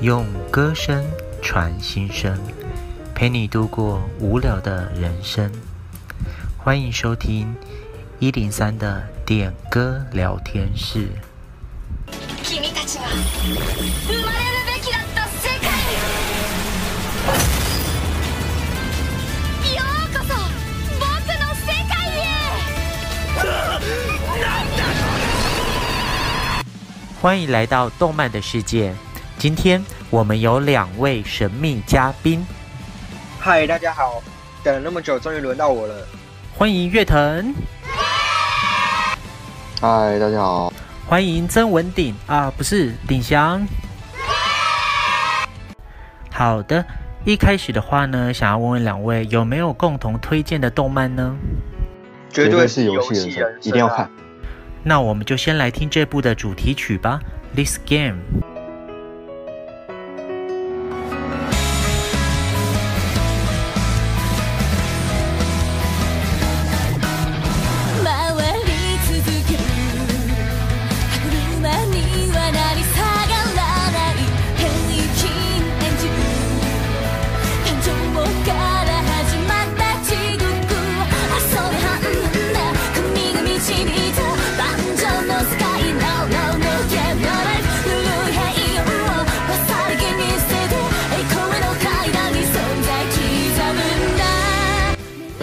用歌声传心声，陪你度过无聊的人生。欢迎收听一零三的点歌聊天室。欢迎来到动漫的世界。今天我们有两位神秘嘉宾。嗨，大家好！等了那么久，终于轮到我了。欢迎月腾。嗨，大家好！欢迎曾文鼎啊，不是鼎祥。好的，一开始的话呢，想要问问两位有没有共同推荐的动漫呢？绝对是游戏人生，一定要看。那我们就先来听这部的主题曲吧，《This Game》。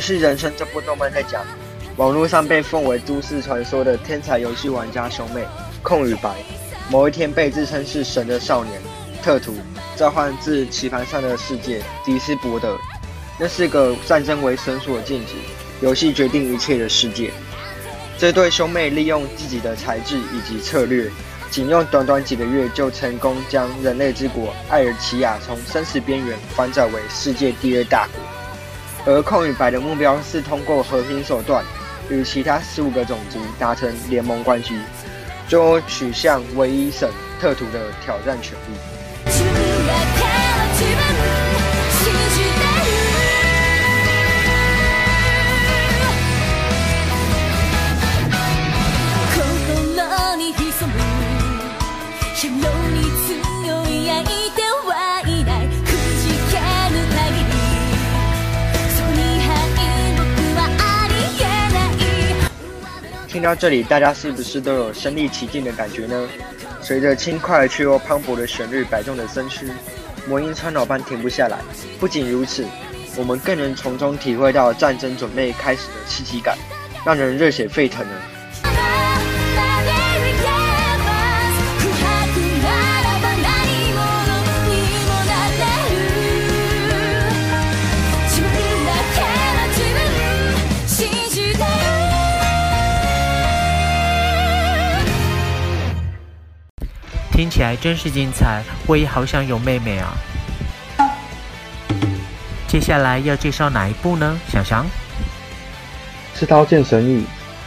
是人生这部动漫在讲，网络上被奉为都市传说的天才游戏玩家兄妹空与白，某一天被自称是神的少年特图召唤至棋盘上的世界迪斯伯德，那是个战争为绳索禁止、游戏决定一切的世界。这对兄妹利用自己的才智以及策略，仅用短短几个月就成功将人类之国艾尔奇亚从生死边缘翻转为世界第二大国。而空与白的目标是通过和平手段，与其他十五个种族达成联盟关系，最后取向唯一省特图的挑战权利。到这里，大家是不是都有身临其境的感觉呢？随着轻快却又磅礴的旋律摆动的身躯，魔音穿脑般停不下来。不仅如此，我们更能从中体会到战争准备开始的刺激感，让人热血沸腾呢。听起来真是精彩，我也好想有妹妹啊！接下来要介绍哪一部呢？想想是《刀剑神域》，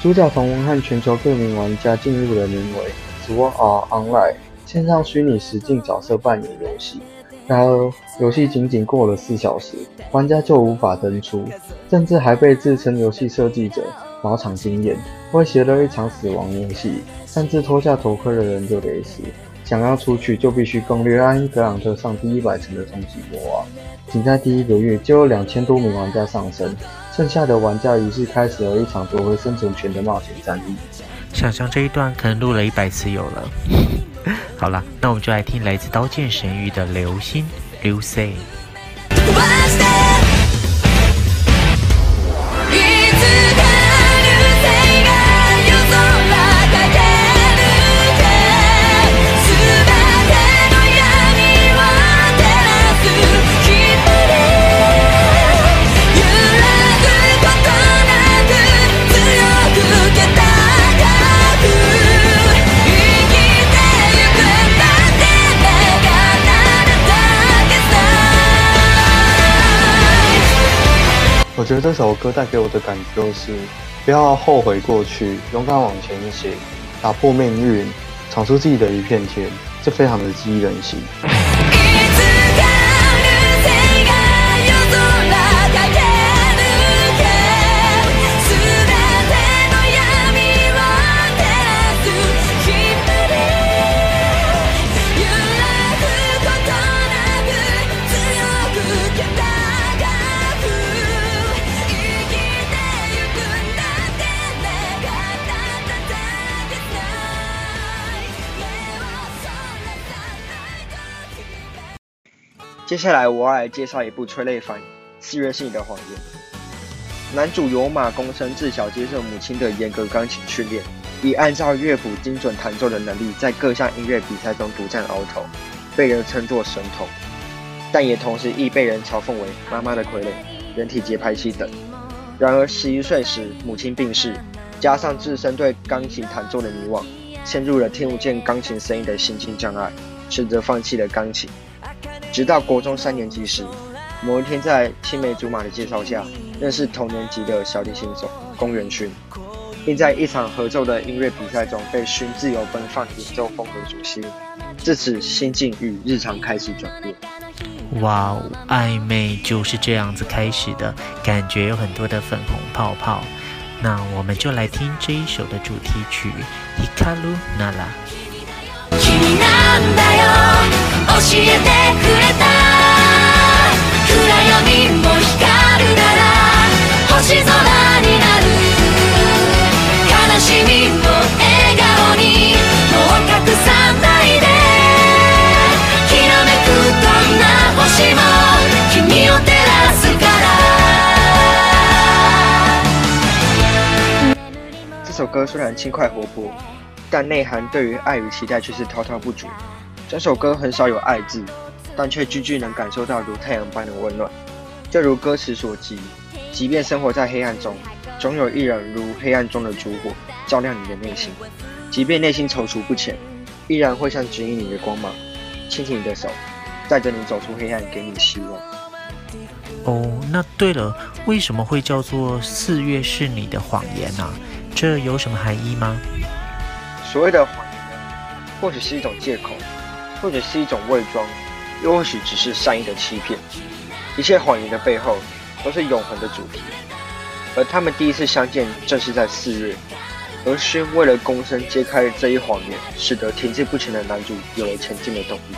主角同文和全球各名玩家进入了名为《Sword Art Online》线上虚拟实境角色扮演游戏。然而，游戏仅仅过了四小时，玩家就无法登出，甚至还被自称游戏设计者脑场经验，威胁了一场死亡游戏，擅自脱下头盔的人就得死。想要出去，就必须攻略安格朗特上第一百层的终极魔王。仅在第一个月，就有两千多名玩家上升，剩下的玩家于是开始了一场夺回生存权的冒险战役。想象这一段可能录了一百次有了。好了，那我们就来听来自《刀剑神域》的流星流星。觉得这首歌带给我的感觉就是，不要后悔过去，勇敢往前行，打破命运，闯出自己的一片天，这非常的激励人心。接下来我要来介绍一部催泪番《四月是你的谎言》。男主有马弓生自小接受母亲的严格钢琴训练，以按照乐谱精准弹奏的能力，在各项音乐比赛中独占鳌头，被人称作神童。但也同时亦被人嘲讽为“妈妈的傀儡”、“人体节拍器”等。然而十一岁时母亲病逝，加上自身对钢琴弹奏的迷惘，陷入了听不见钢琴声音的心境障碍，选择放弃了钢琴。直到国中三年级时，某一天在青梅竹马的介绍下，认识同年级的小提琴手宫原薰，并在一场合奏的音乐比赛中被薰自由奔放演奏风格所吸引。自此，心境与日常开始转变。哇哦，暧昧就是这样子开始的，感觉有很多的粉红泡泡。那我们就来听这一首的主题曲《Hikaru Nara》。えてくれた。暗闇も光るなら星空になる。悲しみも笑顔にもう隠さないで。きらめくどんな星も君を照らすから。这首歌虽然轻快活泼，但内涵对于爱与期待却是滔滔不绝。整首歌很少有“爱”字，但却句句能感受到如太阳般的温暖。就如歌词所及，即便生活在黑暗中，总有一人如黑暗中的烛火，照亮你的内心。即便内心踌躇不前，依然会像指引你的光芒，牵起你的手，带着你走出黑暗，给你希望。哦，那对了，为什么会叫做“四月是你的谎言”呢？这有什么含义吗？所谓的谎言，或许是一种借口，或者是一种伪装，又或许只是善意的欺骗。一切谎言的背后，都是永恒的主题。而他们第一次相见，正是在四月。而薰为了躬身揭开这一谎言，使得停滞不前的男主有了前进的动力。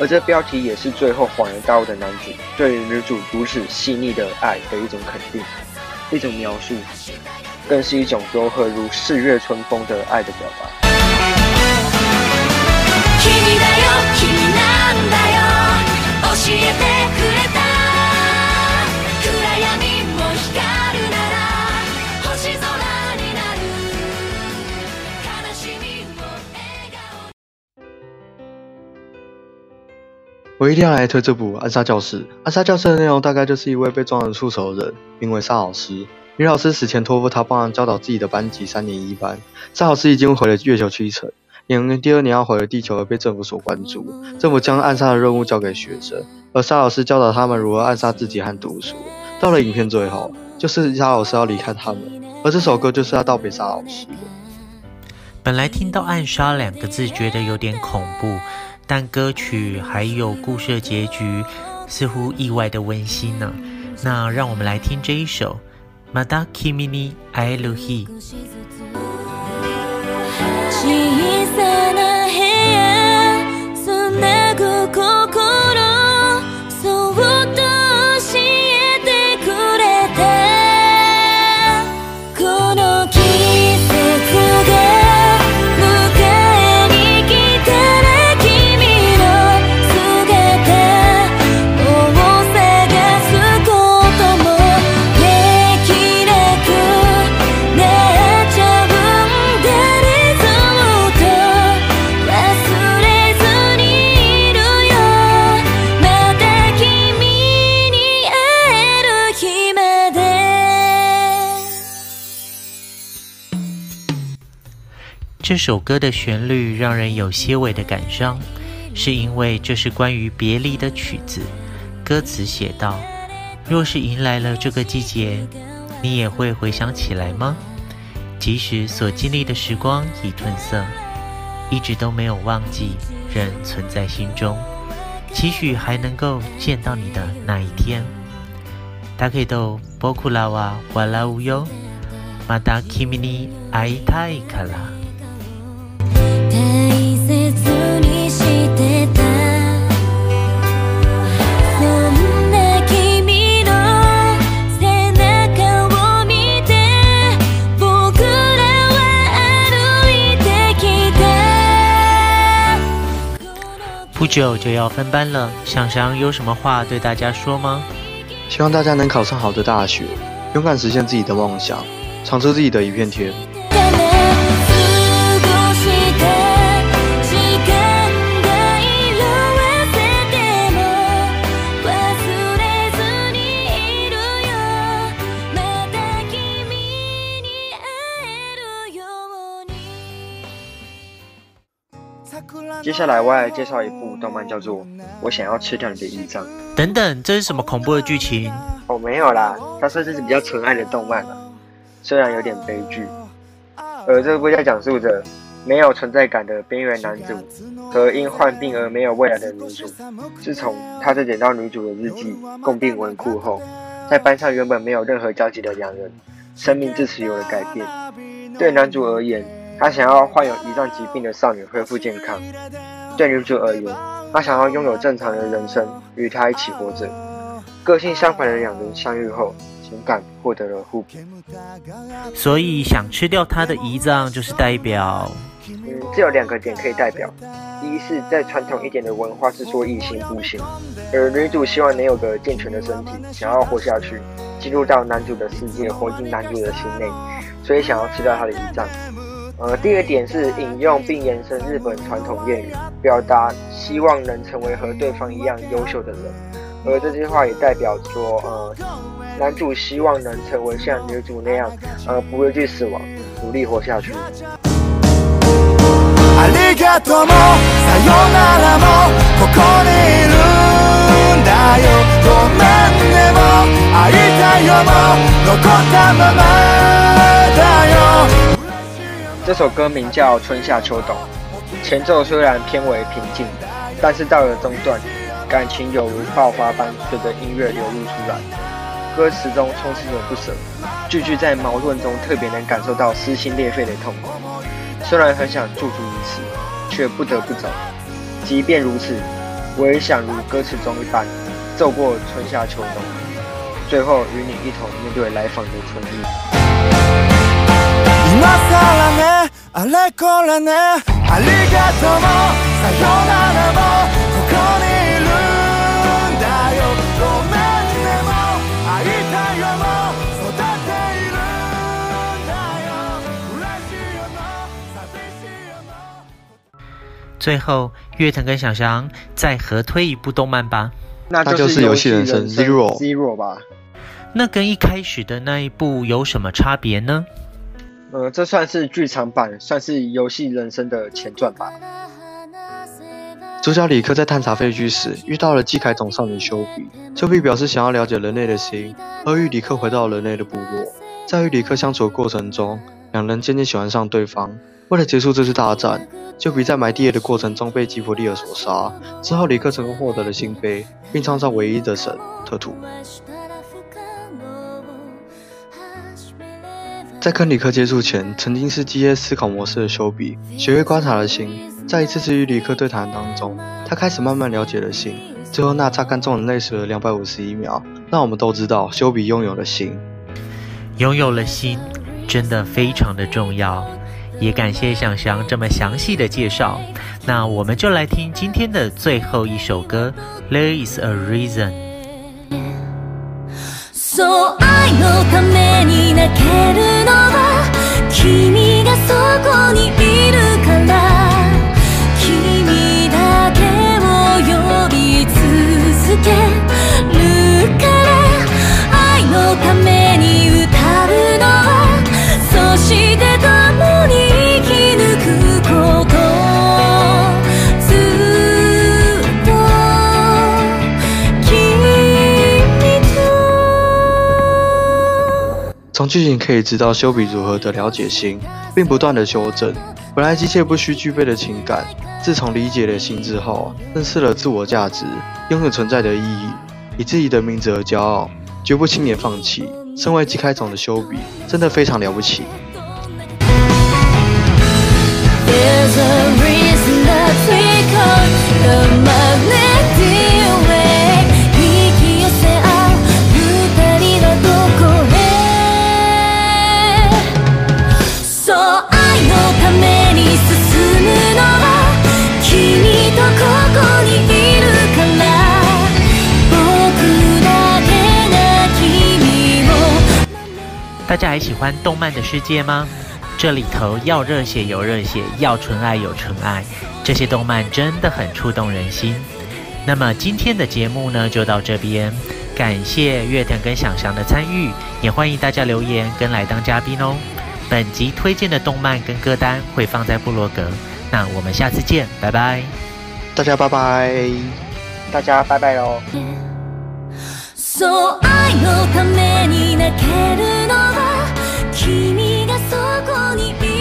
而这标题也是最后恍然大悟的男主对于女主如此细腻的爱的一种肯定，一种描述。更是一种柔和如四月春风的爱的表达。我一定要来推这部《暗杀教室》。《暗杀教室》的内容大概就是一位被撞得束手的人，名为沙老师。女老师死前托付他帮忙教导自己的班级三年一班。沙老师已经回了月球七成，为第二年要回了地球而被政府所关注。政府将暗杀的任务交给学生，而沙老师教导他们如何暗杀自己和读书。到了影片最后，就是沙老师要离开他们，而这首歌就是要道别沙老师的。本来听到“暗杀”两个字觉得有点恐怖，但歌曲还有故事的结局似乎意外的温馨呢。那让我们来听这一首。小さな部屋つなぐ这首歌的旋律让人有些微的感伤，是因为这是关于别离的曲子。歌词写道：“若是迎来了这个季节，你也会回想起来吗？即使所经历的时光已褪色，一直都没有忘记，仍存在心中。期许还能够见到你的那一天。”だけど仆らは笑うよ。また君に会いたいから。不 就要分班了，想想有什么话对大家说吗？希望大家能考上好的大学，勇敢实现自己的梦想，闯出自己的一片天。接下来我要来介绍一部动漫，叫做《我想要吃掉你的胰脏》。等等，这是什么恐怖的剧情？哦，没有啦，它算是比较纯爱的动漫了，虽然有点悲剧。而这部在讲述着没有存在感的边缘男主和因患病而没有未来的女主。自从他在捡到女主的日记共病文库后，在班上原本没有任何交集的两人，生命自此有了改变。对男主而言，他想要患有胰脏疾病的少女恢复健康；对女主而言，她想要拥有正常的人生，与她一起活着。个性相反的两人相遇后，情感获得了互补。所以，想吃掉他的胰脏，就是代表……嗯，这有两个点可以代表：一是，在传统一点的文化是说一心不行，而女主希望能有个健全的身体，想要活下去，进入到男主的世界，活进男主的心内，所以想要吃掉他的胰脏。呃，第二点是引用并延伸日本传统谚语，表达希望能成为和对方一样优秀的人。而这句话也代表说，呃，男主希望能成为像女主那样，呃，不畏惧死亡，努力活下去。这首歌名叫《春夏秋冬》，前奏虽然偏为平静，但是到了中段，感情犹如爆发般随着音乐流露出来。歌词中充斥着不舍，句句在矛盾中特别能感受到撕心裂肺的痛苦。虽然很想驻足于此，却不得不走。即便如此，我也想如歌词中一般，走过春夏秋冬，最后与你一同面对来访的春日。最后，月藤跟小翔再合推一部动漫吧。那就是游戏人生 Zero Zero 吧。那跟一开始的那一部有什么差别呢？呃，这算是剧场版，算是游戏人生的前传吧。主角李克在探查废墟时遇到了基凯种少女修比，修比表示想要了解人类的心，而与李克回到人类的部落。在与李克相处的过程中，两人渐渐喜欢上对方。为了结束这次大战，修比在埋地雷的过程中被吉弗利尔所杀。之后，李克成功获得了圣杯，并创造唯一的神特图。在跟里克接触前，曾经是机械思考模式的修比，学会观察了心。在一次次与理科对谈当中，他开始慢慢了解了心。最后那乍看众人泪水的两百五十一秒，让我们都知道修比拥有了心。拥有了心，真的非常的重要。也感谢想翔这么详细的介绍。那我们就来听今天的最后一首歌《There Is a Reason》。君がそこにいる从剧情可以知道，修比如何的了解心，并不断的修正本来机械不需具备的情感。自从理解了心之后，认识了自我价值，拥有存在的意义，以自己的名字而骄傲，绝不轻言放弃。身为机开总，的修比真的非常了不起。宅喜欢动漫的世界吗？这里头要热血有热血，要纯爱有纯爱，这些动漫真的很触动人心。那么今天的节目呢，就到这边，感谢月腾跟想翔的参与，也欢迎大家留言跟来当嘉宾哦。本集推荐的动漫跟歌单会放在部落格，那我们下次见，拜拜。大家拜拜，大家拜拜喽。So 君がそこにいる